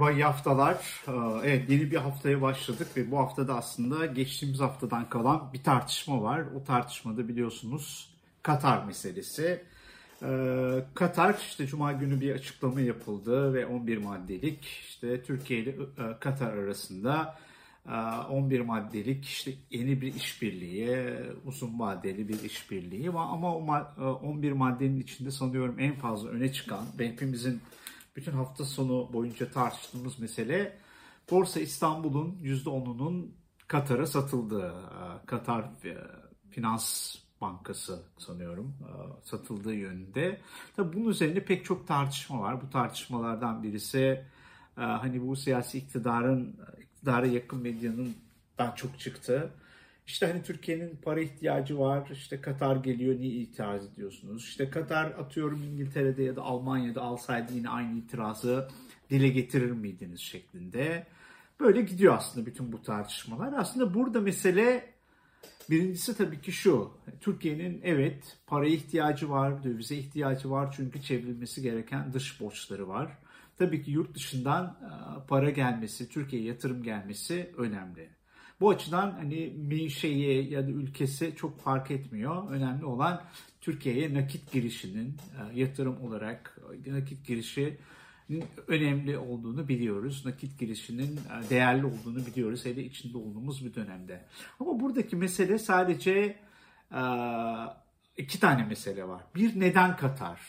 Merhaba, iyi haftalar. Ee, Evet, yeni bir haftaya başladık ve bu haftada aslında geçtiğimiz haftadan kalan bir tartışma var. O tartışmada biliyorsunuz Katar meselesi. Ee, Katar işte Cuma günü bir açıklama yapıldı ve 11 maddelik işte Türkiye ile e, Katar arasında e, 11 maddelik işte yeni bir işbirliği, uzun vadeli bir işbirliği var ama o ma- e, 11 maddenin içinde sanıyorum en fazla öne çıkan ve hepimizin bütün hafta sonu boyunca tartıştığımız mesele Borsa İstanbul'un %10'unun Katar'a satıldığı. Ee, Katar e, Finans Bankası sanıyorum e, satıldığı yönünde. Tabii bunun üzerinde pek çok tartışma var. Bu tartışmalardan birisi e, hani bu siyasi iktidarın iktidara yakın medyanın daha çok çıktı. İşte hani Türkiye'nin para ihtiyacı var. İşte Katar geliyor niye itiraz ediyorsunuz? İşte Katar atıyorum İngiltere'de ya da Almanya'da alsaydı yine aynı itirazı dile getirir miydiniz şeklinde. Böyle gidiyor aslında bütün bu tartışmalar. Aslında burada mesele birincisi tabii ki şu. Türkiye'nin evet paraya ihtiyacı var, dövize ihtiyacı var çünkü çevrilmesi gereken dış borçları var. Tabii ki yurt dışından e, para gelmesi, Türkiye'ye yatırım gelmesi önemli. Bu açıdan hani menşei ya da ülkesi çok fark etmiyor. Önemli olan Türkiye'ye nakit girişinin e, yatırım olarak e, nakit girişinin önemli olduğunu biliyoruz. Nakit girişinin e, değerli olduğunu biliyoruz. Hele içinde olduğumuz bir dönemde. Ama buradaki mesele sadece iki tane mesele var. Bir neden Katar?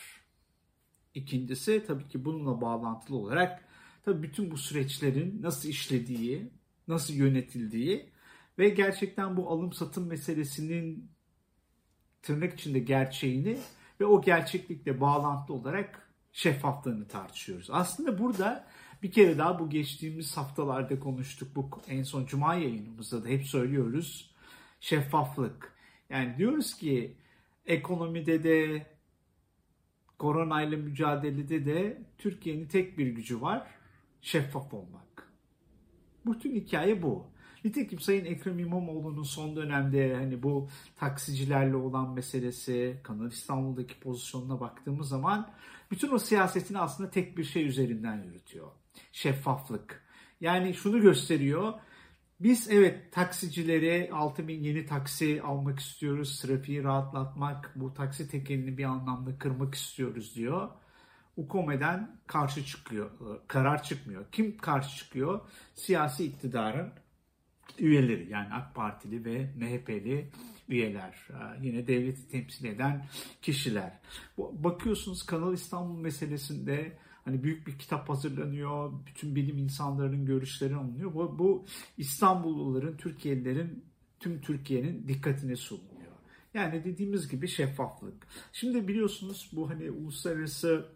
İkincisi tabii ki bununla bağlantılı olarak tabii bütün bu süreçlerin nasıl işlediği, nasıl yönetildiği ve gerçekten bu alım satım meselesinin tırnak içinde gerçeğini ve o gerçeklikle bağlantılı olarak şeffaflığını tartışıyoruz. Aslında burada bir kere daha bu geçtiğimiz haftalarda konuştuk. Bu en son cuma yayınımızda da hep söylüyoruz. Şeffaflık. Yani diyoruz ki ekonomide de koronayla mücadelede de Türkiye'nin tek bir gücü var. Şeffaf olmak. Bütün hikaye bu. Nitekim Sayın Ekrem İmamoğlu'nun son dönemde hani bu taksicilerle olan meselesi, Kanal İstanbul'daki pozisyonuna baktığımız zaman bütün o siyasetini aslında tek bir şey üzerinden yürütüyor. Şeffaflık. Yani şunu gösteriyor. Biz evet taksicilere 6 bin yeni taksi almak istiyoruz. Trafiği rahatlatmak, bu taksi tekelini bir anlamda kırmak istiyoruz diyor. UKOME'den karşı çıkıyor, karar çıkmıyor. Kim karşı çıkıyor? Siyasi iktidarın üyeleri yani AK Partili ve MHP'li üyeler. Yine devleti temsil eden kişiler. Bakıyorsunuz Kanal İstanbul meselesinde hani büyük bir kitap hazırlanıyor. Bütün bilim insanlarının görüşleri alınıyor. Bu, bu İstanbulluların, Türkiye'lilerin, tüm Türkiye'nin dikkatine sunuluyor. Yani dediğimiz gibi şeffaflık. Şimdi biliyorsunuz bu hani uluslararası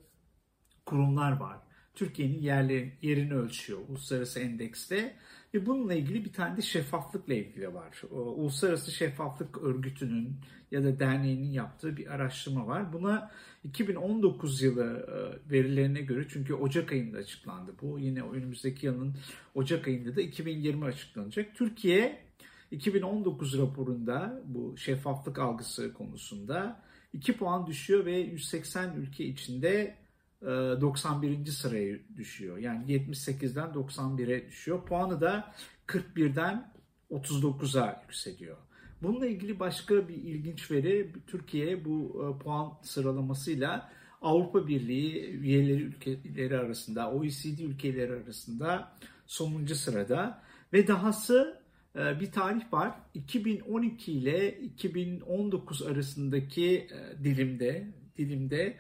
kurumlar var. Türkiye'nin yerli, yerini ölçüyor uluslararası endekste. Ve bununla ilgili bir tane de şeffaflıkla ilgili var. Uluslararası Şeffaflık Örgütü'nün ya da derneğinin yaptığı bir araştırma var. Buna 2019 yılı e, verilerine göre çünkü Ocak ayında açıklandı bu. Yine önümüzdeki yılın Ocak ayında da 2020 açıklanacak. Türkiye 2019 raporunda bu şeffaflık algısı konusunda 2 puan düşüyor ve 180 ülke içinde 91. E, sıraya düşüyor. Yani 78'den 91'e düşüyor. Puanı da 41'den 39'a yükseliyor. Bununla ilgili başka bir ilginç veri Türkiye bu e, puan sıralamasıyla Avrupa Birliği üyeleri ülkeleri arasında, OECD ülkeleri arasında sonuncu sırada ve dahası e, bir tarih var. 2012 ile 2019 arasındaki dilimde dilimde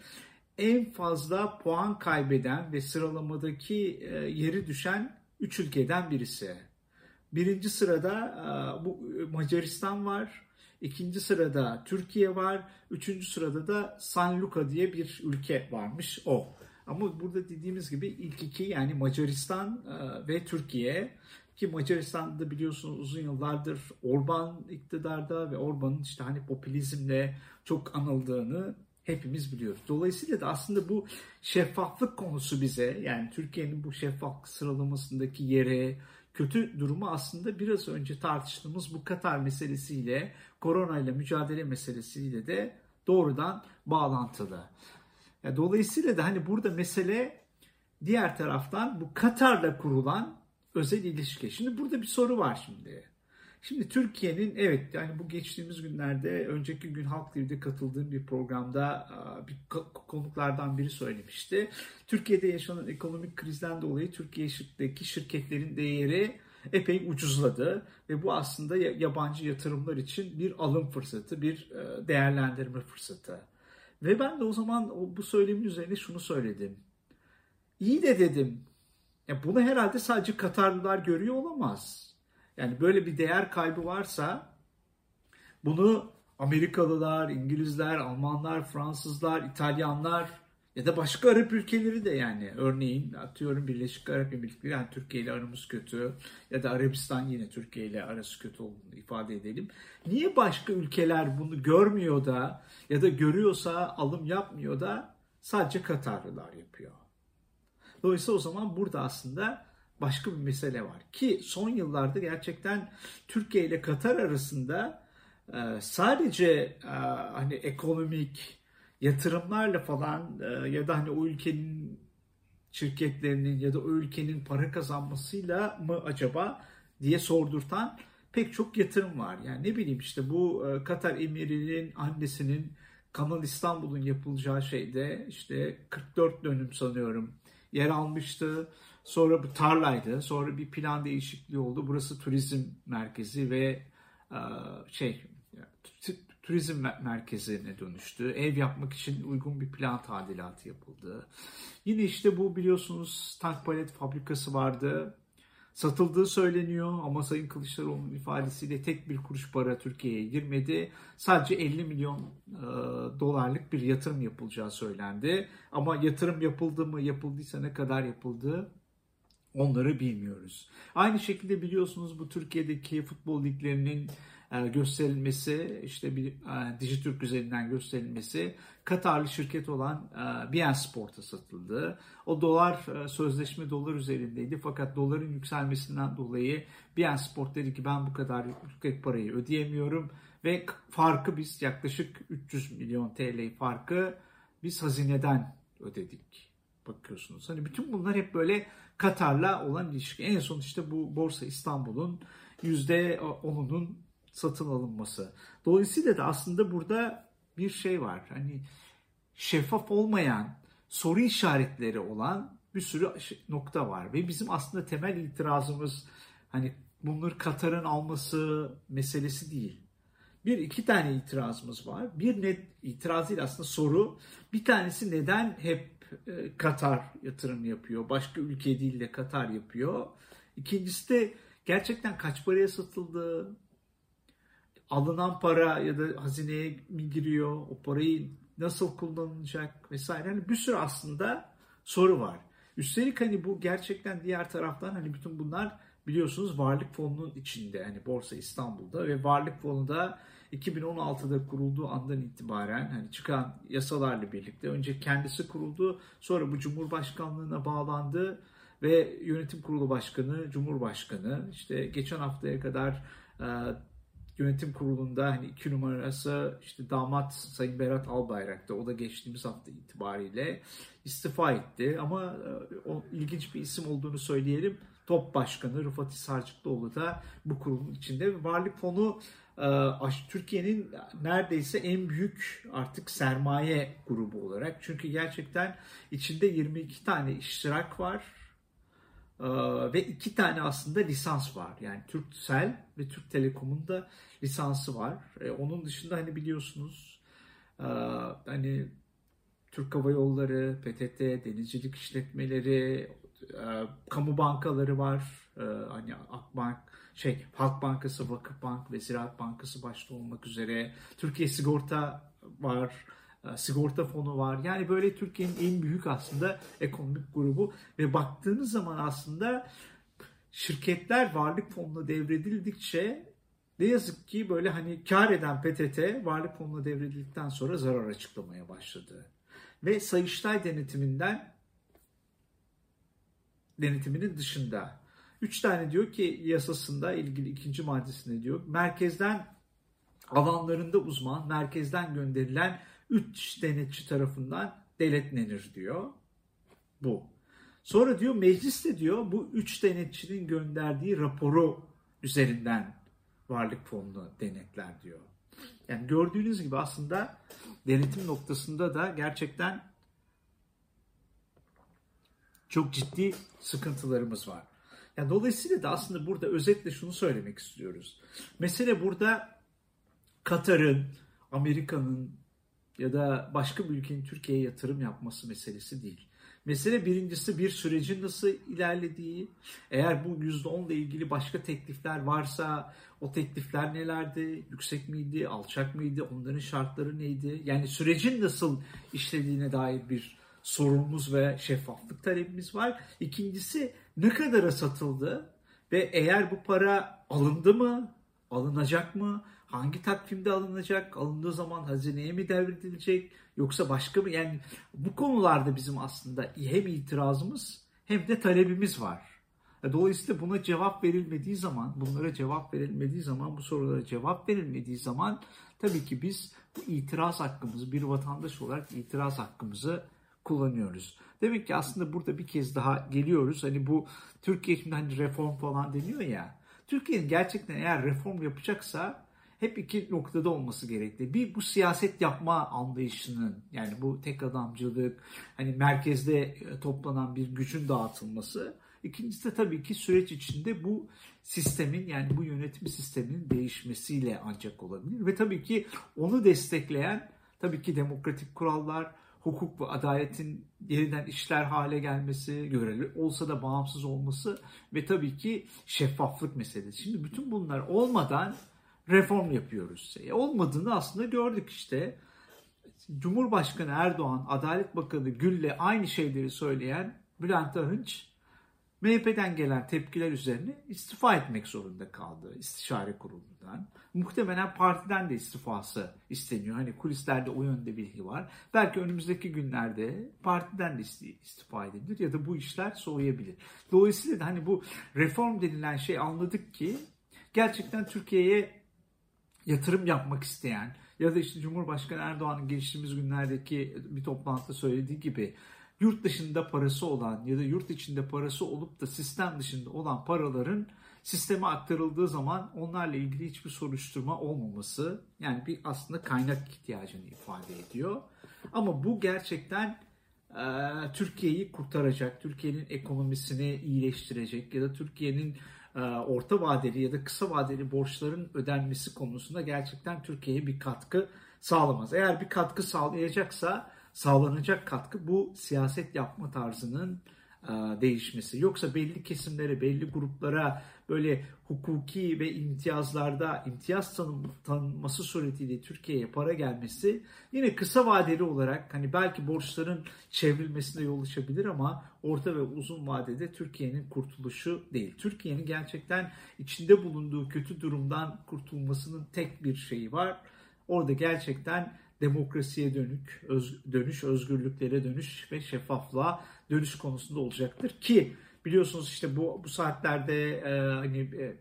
en fazla puan kaybeden ve sıralamadaki e, yeri düşen 3 ülkeden birisi. Birinci sırada e, bu Macaristan var. İkinci sırada Türkiye var. Üçüncü sırada da San Luca diye bir ülke varmış o. Ama burada dediğimiz gibi ilk iki yani Macaristan e, ve Türkiye ki Macaristan'da biliyorsunuz uzun yıllardır Orban iktidarda ve Orban'ın işte hani popülizmle çok anıldığını hepimiz biliyoruz. Dolayısıyla da aslında bu şeffaflık konusu bize yani Türkiye'nin bu şeffaflık sıralamasındaki yere, kötü durumu aslında biraz önce tartıştığımız bu Katar meselesiyle, koronayla mücadele meselesiyle de doğrudan bağlantılı. Dolayısıyla da hani burada mesele diğer taraftan bu Katar'la kurulan özel ilişki. Şimdi burada bir soru var şimdi. Şimdi Türkiye'nin evet yani bu geçtiğimiz günlerde önceki gün Halk TV'de katıldığım bir programda bir konuklardan biri söylemişti. Türkiye'de yaşanan ekonomik krizden dolayı Türkiye'deki şirketlerin değeri epey ucuzladı ve bu aslında yabancı yatırımlar için bir alım fırsatı, bir değerlendirme fırsatı. Ve ben de o zaman bu söylemin üzerine şunu söyledim. İyi de dedim. Ya bunu herhalde sadece Katarlılar görüyor olamaz. Yani böyle bir değer kaybı varsa bunu Amerikalılar, İngilizler, Almanlar, Fransızlar, İtalyanlar ya da başka Arap ülkeleri de yani örneğin atıyorum Birleşik Arap Emirlikleri yani Türkiye ile aramız kötü ya da Arabistan yine Türkiye ile arası kötü olduğunu ifade edelim. Niye başka ülkeler bunu görmüyor da ya da görüyorsa alım yapmıyor da sadece Katarlılar yapıyor? Dolayısıyla o zaman burada aslında başka bir mesele var. Ki son yıllarda gerçekten Türkiye ile Katar arasında e, sadece e, hani ekonomik yatırımlarla falan e, ya da hani o ülkenin şirketlerinin ya da o ülkenin para kazanmasıyla mı acaba diye sordurtan pek çok yatırım var. Yani ne bileyim işte bu Katar emirinin annesinin Kanal İstanbul'un yapılacağı şeyde işte 44 dönüm sanıyorum yer almıştı. Sonra bu tarlaydı. Sonra bir plan değişikliği oldu. Burası turizm merkezi ve e, şey turizm merkezine dönüştü. Ev yapmak için uygun bir plan tadilatı yapıldı. Yine işte bu biliyorsunuz tank palet fabrikası vardı. Satıldığı söyleniyor ama Sayın Kılıçdaroğlu'nun ifadesiyle tek bir kuruş para Türkiye'ye girmedi. Sadece 50 milyon e, dolarlık bir yatırım yapılacağı söylendi. Ama yatırım yapıldı mı, yapıldıysa ne kadar yapıldı onları bilmiyoruz. Aynı şekilde biliyorsunuz bu Türkiye'deki futbol liglerinin e, gösterilmesi, işte bir e, Dijitürk üzerinden gösterilmesi Katarlı şirket olan e, BN Sport'a satıldı. O dolar sözleşme dolar üzerindeydi fakat doların yükselmesinden dolayı BN Sport dedi ki ben bu kadar yüksek parayı ödeyemiyorum ve farkı biz yaklaşık 300 milyon TL farkı biz hazineden ödedik bakıyorsunuz. Hani bütün bunlar hep böyle Katar'la olan ilişki. En son işte bu Borsa İstanbul'un %10'unun satın alınması. Dolayısıyla da aslında burada bir şey var. Hani şeffaf olmayan, soru işaretleri olan bir sürü nokta var. Ve bizim aslında temel itirazımız hani bunları Katar'ın alması meselesi değil. Bir iki tane itirazımız var. Bir net itiraz değil aslında soru. Bir tanesi neden hep e, Katar yatırım yapıyor. Başka ülke değil de Katar yapıyor. İkincisi de gerçekten kaç paraya satıldı? Alınan para ya da hazineye mi giriyor? O parayı nasıl kullanılacak vesaire. Yani bir sürü aslında soru var. Üstelik hani bu gerçekten diğer taraftan hani bütün bunlar biliyorsunuz varlık fonunun içinde. Hani Borsa İstanbul'da ve varlık fonu da 2016'da kurulduğu andan itibaren hani çıkan yasalarla birlikte önce kendisi kuruldu, sonra bu Cumhurbaşkanlığına bağlandı ve yönetim kurulu başkanı, Cumhurbaşkanı işte geçen haftaya kadar e, yönetim kurulunda hani iki numarası işte damat Sayın Berat Albayrak'ta o da geçtiğimiz hafta itibariyle istifa etti ama e, o ilginç bir isim olduğunu söyleyelim. Top Başkanı Rıfat Sarcıklıoğlu da bu kurumun içinde. Varlık fonu Türkiye'nin neredeyse en büyük artık sermaye grubu olarak. Çünkü gerçekten içinde 22 tane iştirak var ee, ve iki tane aslında lisans var. Yani Türksel ve Türk Telekom'un da lisansı var. Ee, onun dışında hani biliyorsunuz hani Türk Hava Yolları, PTT, denizcilik işletmeleri, kamu bankaları var. Hani Akbank, şey Halk Bankası, Vakıfbank ve Ziraat Bankası başta olmak üzere Türkiye Sigorta var, e, sigorta fonu var. Yani böyle Türkiye'nin en büyük aslında ekonomik grubu ve baktığınız zaman aslında şirketler varlık fonuna devredildikçe ne yazık ki böyle hani kar eden PTT varlık fonuna devredildikten sonra zarar açıklamaya başladı. Ve Sayıştay denetiminden denetiminin dışında Üç tane diyor ki yasasında ilgili ikinci maddesinde diyor. Merkezden alanlarında uzman, merkezden gönderilen üç denetçi tarafından denetlenir diyor. Bu. Sonra diyor meclis de diyor bu üç denetçinin gönderdiği raporu üzerinden varlık fonunu denetler diyor. Yani gördüğünüz gibi aslında denetim noktasında da gerçekten çok ciddi sıkıntılarımız var. Yani dolayısıyla da aslında burada özetle şunu söylemek istiyoruz. Mesele burada Katar'ın, Amerika'nın ya da başka bir ülkenin Türkiye'ye yatırım yapması meselesi değil. Mesele birincisi bir sürecin nasıl ilerlediği, eğer bu %10 ile ilgili başka teklifler varsa o teklifler nelerdi, yüksek miydi, alçak mıydı, onların şartları neydi? Yani sürecin nasıl işlediğine dair bir sorumuz ve şeffaflık talebimiz var. İkincisi ne kadara satıldı ve eğer bu para alındı mı, alınacak mı, hangi takvimde alınacak, alındığı zaman hazineye mi devredilecek yoksa başka mı? Yani bu konularda bizim aslında hem itirazımız hem de talebimiz var. Dolayısıyla buna cevap verilmediği zaman, bunlara cevap verilmediği zaman, bu sorulara cevap verilmediği zaman tabii ki biz bu itiraz hakkımızı, bir vatandaş olarak itiraz hakkımızı kullanıyoruz. Demek ki aslında burada bir kez daha geliyoruz. Hani bu Türkiye şimdi hani reform falan deniyor ya. Türkiye'nin gerçekten eğer reform yapacaksa hep iki noktada olması gerekli. Bir bu siyaset yapma anlayışının yani bu tek adamcılık, hani merkezde e, toplanan bir gücün dağıtılması. İkincisi de tabii ki süreç içinde bu sistemin yani bu yönetim sisteminin değişmesiyle ancak olabilir. Ve tabii ki onu destekleyen tabii ki demokratik kurallar, hukuk ve adaletin yeniden işler hale gelmesi, göreli olsa da bağımsız olması ve tabii ki şeffaflık meselesi. Şimdi bütün bunlar olmadan reform yapıyoruz. E, olmadığını aslında gördük işte. Cumhurbaşkanı Erdoğan, Adalet Bakanı Gül'le aynı şeyleri söyleyen Bülent Arınç MHP'den gelen tepkiler üzerine istifa etmek zorunda kaldı istişare kurulundan. Muhtemelen partiden de istifası isteniyor. Hani kulislerde o yönde bilgi var. Belki önümüzdeki günlerde partiden de istifa edilir ya da bu işler soğuyabilir. Dolayısıyla da hani bu reform denilen şey anladık ki gerçekten Türkiye'ye yatırım yapmak isteyen ya da işte Cumhurbaşkanı Erdoğan'ın geçtiğimiz günlerdeki bir toplantıda söylediği gibi yurt dışında parası olan ya da yurt içinde parası olup da sistem dışında olan paraların sisteme aktarıldığı zaman onlarla ilgili hiçbir soruşturma olmaması yani bir aslında kaynak ihtiyacını ifade ediyor. Ama bu gerçekten e, Türkiye'yi kurtaracak, Türkiye'nin ekonomisini iyileştirecek ya da Türkiye'nin e, orta vadeli ya da kısa vadeli borçların ödenmesi konusunda gerçekten Türkiye'ye bir katkı sağlamaz. Eğer bir katkı sağlayacaksa sağlanacak katkı bu siyaset yapma tarzının e, değişmesi. Yoksa belli kesimlere, belli gruplara böyle hukuki ve imtiyazlarda imtiyaz tanım, tanınması suretiyle Türkiye'ye para gelmesi yine kısa vadeli olarak hani belki borçların çevrilmesine yol açabilir ama orta ve uzun vadede Türkiye'nin kurtuluşu değil. Türkiye'nin gerçekten içinde bulunduğu kötü durumdan kurtulmasının tek bir şeyi var. Orada gerçekten demokrasiye dönük, öz, dönüş, özgürlüklere dönüş ve şeffaflığa dönüş konusunda olacaktır ki biliyorsunuz işte bu bu saatlerde e, hani e,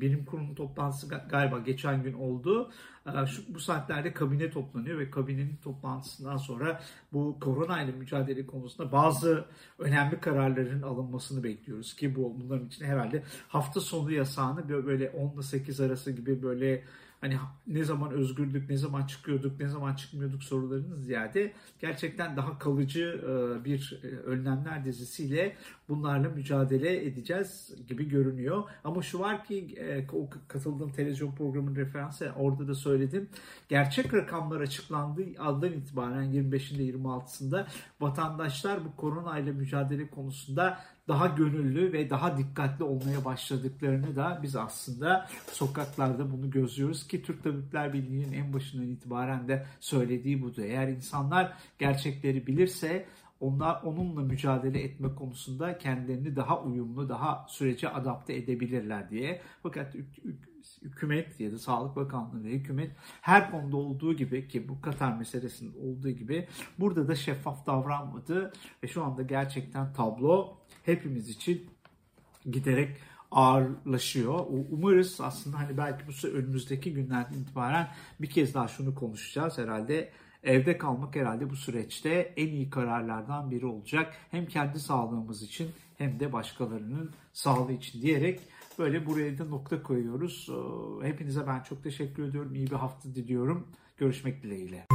benim kurumun toplantısı galiba geçen gün oldu. E, şu, bu saatlerde kabine toplanıyor ve kabinenin toplantısından sonra bu korona ile mücadele konusunda bazı önemli kararların alınmasını bekliyoruz ki bu bunların için herhalde hafta sonu yasağını böyle 10 ile 8 arası gibi böyle hani ne zaman özgürlük, ne zaman çıkıyorduk, ne zaman çıkmıyorduk sorularının ziyade gerçekten daha kalıcı e, bir e, önlemler dizisiyle bunlarla mücadele edeceğiz gibi görünüyor. Ama şu var ki e, o katıldığım televizyon programının referansı orada da söyledim. Gerçek rakamlar açıklandığı andan itibaren 25'inde 26'sında vatandaşlar bu korona ile mücadele konusunda daha gönüllü ve daha dikkatli olmaya başladıklarını da biz aslında sokaklarda bunu gözlüyoruz ki Türk Tabipler Birliği'nin en başından itibaren de söylediği budur. Eğer insanlar gerçekleri bilirse onlar onunla mücadele etme konusunda kendilerini daha uyumlu, daha sürece adapte edebilirler diye. Fakat hükümet ya da Sağlık Bakanlığı ve hükümet her konuda olduğu gibi ki bu Katar meselesinde olduğu gibi burada da şeffaf davranmadı ve şu anda gerçekten tablo hepimiz için giderek ağırlaşıyor. Umarız aslında hani belki bu önümüzdeki günlerden itibaren bir kez daha şunu konuşacağız herhalde evde kalmak herhalde bu süreçte en iyi kararlardan biri olacak. Hem kendi sağlığımız için hem de başkalarının sağlığı için diyerek Böyle buraya da nokta koyuyoruz. Ee, hepinize ben çok teşekkür ediyorum. İyi bir hafta diliyorum. Görüşmek dileğiyle.